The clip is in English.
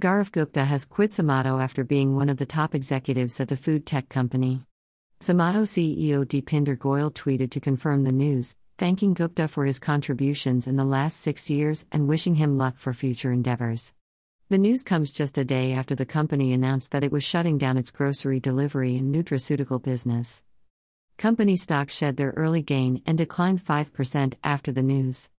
Gaurav Gupta has quit Zomato after being one of the top executives at the food tech company. Zomato CEO Deepinder Goyal tweeted to confirm the news, thanking Gupta for his contributions in the last six years and wishing him luck for future endeavors. The news comes just a day after the company announced that it was shutting down its grocery delivery and nutraceutical business. Company stock shed their early gain and declined 5% after the news.